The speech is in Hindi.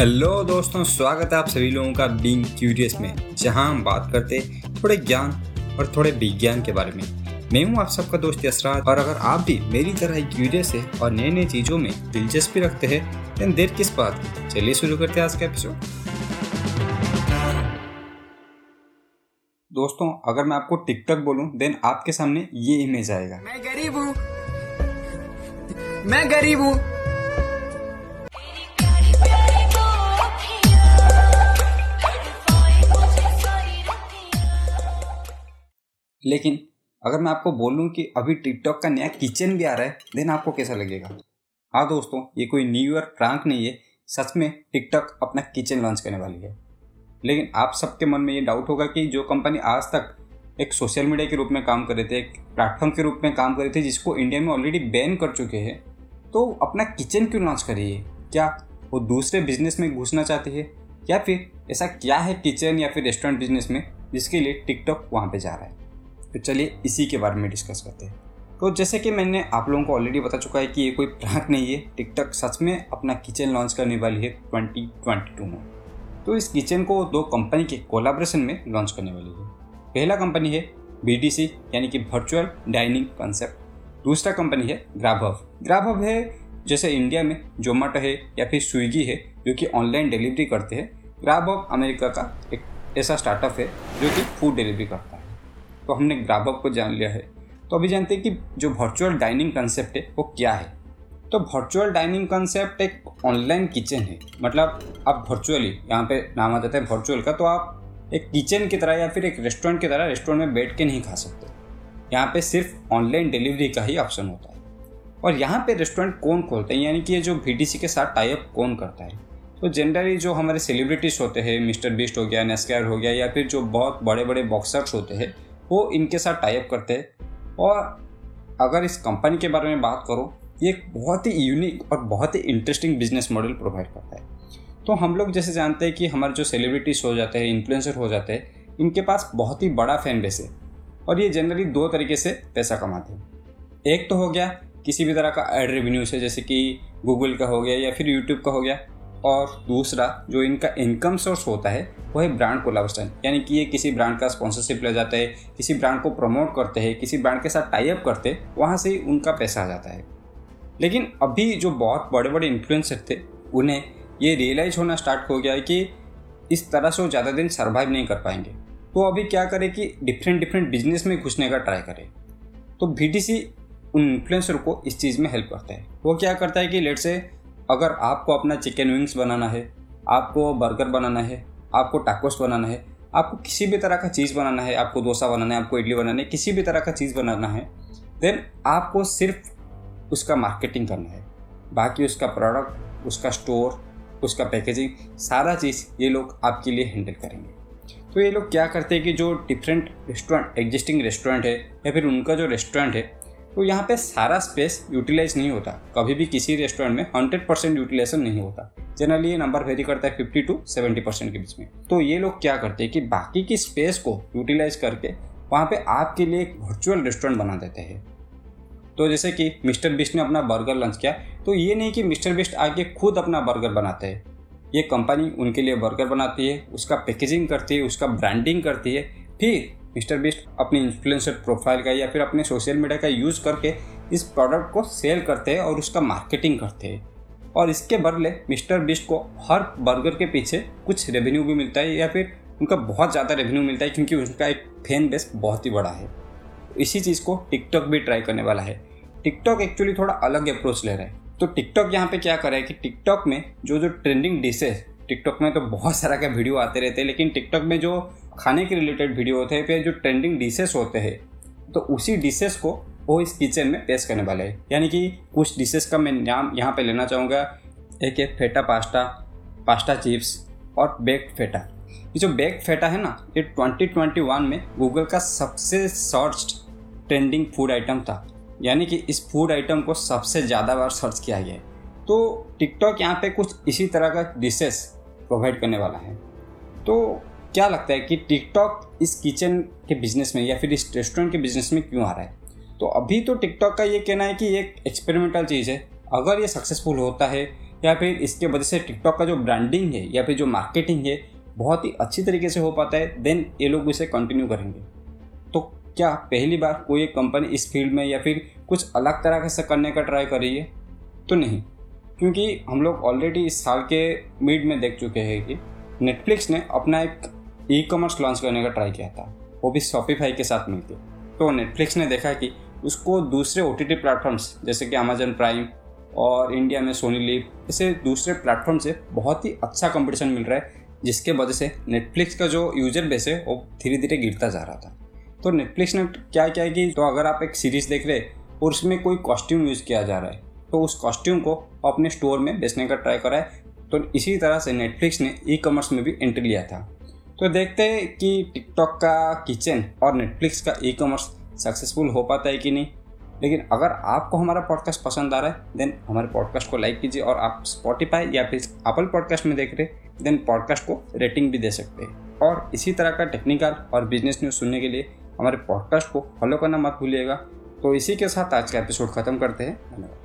हेलो दोस्तों, स्वागत है आप सभी लोगों का बीइंग क्यूरियस में, जहाँ हम बात करते थोड़े ज्ञान और थोड़े विज्ञान के बारे में। मैं हूँ आप सबका दोस्त यसराज और अगर आप भी मेरी तरह ही क्यूरियस है और नए नए चीज़ों में दिलचस्पी रखते हैं देर किस बात की? चलिए शुरू करते हैं आज का एपिसोड दोस्तों, अगर मैं आपको टिकटॉक बोलूँ देन आपके सामने ये इमेज आएगा। मैं गरीब हूँ। मैं गरीब हूँ। लेकिन अगर मैं आपको बोलूँ कि अभी टिकटॉक का नया किचन भी आ रहा है देन आपको कैसा लगेगा? हाँ दोस्तों, ये कोई न्यू ईयर प्रैंक नहीं है। सच में टिकटॉक अपना किचन लॉन्च करने वाली है। लेकिन आप सबके मन में ये डाउट होगा कि जो कंपनी आज तक एक सोशल मीडिया के रूप में काम कर रहे थे, एक प्लेटफॉर्म के रूप में काम कर रहे थे, जिसको इंडिया में ऑलरेडी बैन कर चुके हैं तो अपना किचन क्यों लॉन्च कर रही है? क्या वो दूसरे बिज़नेस में घुसना चाहती है? या फिर ऐसा क्या है किचन या फिर रेस्टोरेंट बिज़नेस में जिसके लिए टिकटॉक वहाँ पे जा रहा है? तो चलिए इसी के बारे में डिस्कस करते हैं। तो जैसे कि मैंने आप लोगों को ऑलरेडी बता चुका है कि ये कोई प्रैंक नहीं है। टिकटॉक सच में अपना किचन लॉन्च करने वाली है 2022 में। तो इस किचन को दो कंपनी के कोलाब्रेशन में लॉन्च करने वाली है। पहला कंपनी है बीडीसी यानी कि वर्चुअल डाइनिंग कंसेप्ट दूसरा कंपनी है ग्राभव ग्राभव है जैसे इंडिया में जोमेटो है या फिर स्विगी है, जो कि ऑनलाइन डिलीवरी करते हैं। ग्राभव अमेरिका का एक ऐसा स्टार्टअप है, जो कि फ़ूड डिलीवरी करता है। तो हमने ग्राहक को जान लिया है। तो अभी जानते हैं कि जो वर्चुअल डाइनिंग कंसेप्ट है, वो क्या है? तो वर्चुअल डाइनिंग कंसेप्ट एक ऑनलाइन किचन है। मतलब आप वर्चुअली यहाँ पे नाम आ जाता है वर्चुअल का तो आप एक किचन की तरह या फिर एक रेस्टोरेंट की तरह रेस्टोरेंट में बैठ के नहीं खा सकते। यहाँ पे सिर्फ़ ऑनलाइन डिलीवरी का ही ऑप्शन होता है। और यहाँ पे रेस्टोरेंट कौन खोलते हैं? यानी कि ये जो वी के साथ टाइप कौन करता है? तो जनरली जो हमारे सेलिब्रिटीज होते हैं मिस्टर बिस्ट हो गया नेस्कैर हो गया, या फिर जो बहुत बड़े बड़े बॉक्सर्स होते हैं वो इनके साथ टाइप करते हैं। और अगर इस कंपनी के बारे में बात करो, ये एक बहुत ही यूनिक और बहुत ही इंटरेस्टिंग बिज़नेस मॉडल प्रोवाइड करता है। तो हम लोग जैसे जानते हैं कि हमारे जो सेलिब्रिटीज हो जाते हैं इन्फ्लुएंसर हो जाते हैं, इनके पास बहुत ही बड़ा फ़ैन बेस है। और ये जनरली दो तरीके से पैसा कमाते हैं। एक तो हो गया किसी भी तरह का एड रेवेन्यू से, जैसे कि गूगल का हो गया या फिर यूट्यूब का हो गया। और दूसरा जो इनका इनकम सोर्स होता है, वो है ब्रांड कोलाबरेशन यानी कि ये किसी ब्रांड का स्पॉन्सरशिप ले जाते हैं, किसी ब्रांड को प्रमोट करते हैं, किसी ब्रांड के साथ टाइप करते हैं, वहाँ से ही उनका पैसा आ जाता है। लेकिन अभी जो बहुत बड़े बड़े इन्फ्लुएंसर थे, उन्हें ये रियलाइज़ होना स्टार्ट हो गया है कि इस तरह से वो ज़्यादा दिन सर्वाइव नहीं कर पाएँगे। तो अभी क्या करें कि डिफरेंट डिफरेंट बिज़नेस में घुसने का ट्राई करें। तो वी उन इन्फ्लुएंसर को इस चीज़ में हेल्प करता है। वो क्या करता है कि लेट से अगर आपको अपना चिकन विंग्स बनाना है, आपको बर्गर बनाना है, आपको टाकोस बनाना है, आपको किसी भी तरह का चीज़ बनाना है, आपको डोसा बनाना है, आपको इडली बनाना है, किसी भी तरह का चीज़ बनाना है देन आपको सिर्फ़ उसका मार्केटिंग करना है। बाकी उसका प्रोडक्ट उसका स्टोर उसका पैकेजिंग सारा चीज़ ये लोग आपके लिए हैंडल करेंगे। तो ये लोग क्या करते हैं कि जो डिफरेंट रेस्टोरेंट एग्जिस्टिंग रेस्टोरेंट है या फिर उनका जो रेस्टोरेंट है तो यहाँ पे सारा स्पेस यूटिलाइज नहीं होता। कभी भी किसी रेस्टोरेंट में हंड्रेड परसेंट यूटिलाइजेशन नहीं होता। जनरली ये नंबर वेरी करता है फिफ्टी टू सेवेंटी परसेंट के बीच में। तो ये लोग क्या करते हैं कि बाकी की स्पेस को यूटिलाइज करके वहाँ पे आपके लिए एक वर्चुअल रेस्टोरेंट बना देते हैं। तो जैसे कि मिस्टर बिस्ट ने अपना बर्गर लंच किया तो ये नहीं कि मिस्टर बिस्ट आके खुद अपना बर्गर बनाते हैं। ये कंपनी उनके लिए बर्गर बनाती है, उसका पैकेजिंग करती है, उसका ब्रांडिंग करती है। फिर मिस्टर बिस्ट अपनी इन्फ्लुएंसर प्रोफ़ाइल का या फिर अपने सोशल मीडिया का यूज़ करके इस प्रोडक्ट को सेल करते हैं और उसका मार्केटिंग करते हैं। और इसके बदले मिस्टर बिस्ट को हर बर्गर के पीछे कुछ रेवेन्यू भी मिलता है या फिर उनका बहुत ज़्यादा रेवेन्यू मिलता है क्योंकि उनका एक फ़ैन बेस बहुत ही बड़ा है। इसी चीज़ को टिकटॉक भी ट्राई करने वाला है। टिकटॉक एक्चुअली थोड़ा अलग अप्रोच ले रहा है। तो टिकटॉक यहाँ पे क्या कर रहा है कि टिकटॉक में जो जो ट्रेंडिंग डिशेज टिकटॉक में तो बहुत सारा का वीडियो आते रहते हैं, लेकिन टिकटॉक में जो खाने के रिलेटेड वीडियो होते हैं, फिर जो ट्रेंडिंग डिशेस होते हैं तो उसी डिशेस को वो इस किचन में पेश करने वाले हैं। यानी कि कुछ डिशेस का मैं नाम यहाँ पे लेना चाहूँगा। एक है फेटा पास्ता पास्ता चिप्स और बेक्ड फेटा ये जो बेक्ड फेटा है ना, ये 2021 में गूगल का सबसे सर्च ट्रेंडिंग फ़ूड आइटम था। यानी कि इस फ़ूड आइटम को सबसे ज़्यादा बार सर्च किया गया तो टिकटॉक यहाँ पे कुछ इसी तरह का डिशेस प्रोवाइड करने वाला है। तो क्या लगता है कि टिकटॉक इस किचन के बिज़नेस में या फिर इस रेस्टोरेंट के बिज़नेस में क्यों आ रहा है? तो अभी तो टिकटॉक का ये कहना है कि ये एक एक्सपेरिमेंटल चीज़ है। अगर ये सक्सेसफुल होता है, या फिर इसके वजह से टिकटॉक का जो ब्रांडिंग है, या फिर जो मार्केटिंग है, बहुत ही अच्छी तरीके से हो पाता है देन ये लोग इसे कंटिन्यू करेंगे। तो क्या पहली बार कोई एक कंपनी इस फ़ील्ड में या फिर कुछ अलग तरह से करने का ट्राई कर रही है? तो नहीं, क्योंकि हम लोग ऑलरेडी इस साल के मिड में देख चुके हैं कि नेटफ्लिक्स ने अपना एक ई कॉमर्स लॉन्च करने का ट्राई किया था। वो भी शॉपिफाई के साथ मिलकर तो नेटफ्लिक्स ने देखा कि उसको दूसरे ओ टी टी प्लेटफॉर्म्स जैसे कि अमेजन प्राइम और इंडिया में सोनी लीव ऐसे दूसरे प्लेटफॉर्म से बहुत ही अच्छा कंपटीशन मिल रहा है, जिसके वजह से नेटफ्लिक्स का जो यूज़र बेस है, वो धीरे धीरे गिरता जा रहा था। तो नेटफ्लिक्स ने क्या किया कि तो अगर आप एक सीरीज़ देख रहे और उसमें कोई कॉस्ट्यूम यूज़ किया जा रहा है तो उस कॉस्ट्यूम को अपने स्टोर में बेचने का ट्राई करा है। तो इसी तरह से नेटफ्लिक्स ने ई कॉमर्स में भी एंट्री लिया था। तो देखते हैं कि टिकटॉक का किचन और नेटफ्लिक्स का ई कॉमर्स सक्सेसफुल हो पाता है कि नहीं। लेकिन अगर आपको हमारा पॉडकास्ट पसंद आ रहा है देन हमारे पॉडकास्ट को लाइक कीजिए और आप स्पॉटिफाई या फिर एप्पल पॉडकास्ट में देख रहे देन पॉडकास्ट को रेटिंग भी दे सकते हैं। और इसी तरह का टेक्निकल और बिज़नेस न्यूज़ सुनने के लिए हमारे पॉडकास्ट को फॉलो करना मत भूलिएगा। तो इसी के साथ आज का एपिसोड ख़त्म करते हैं। धन्यवाद।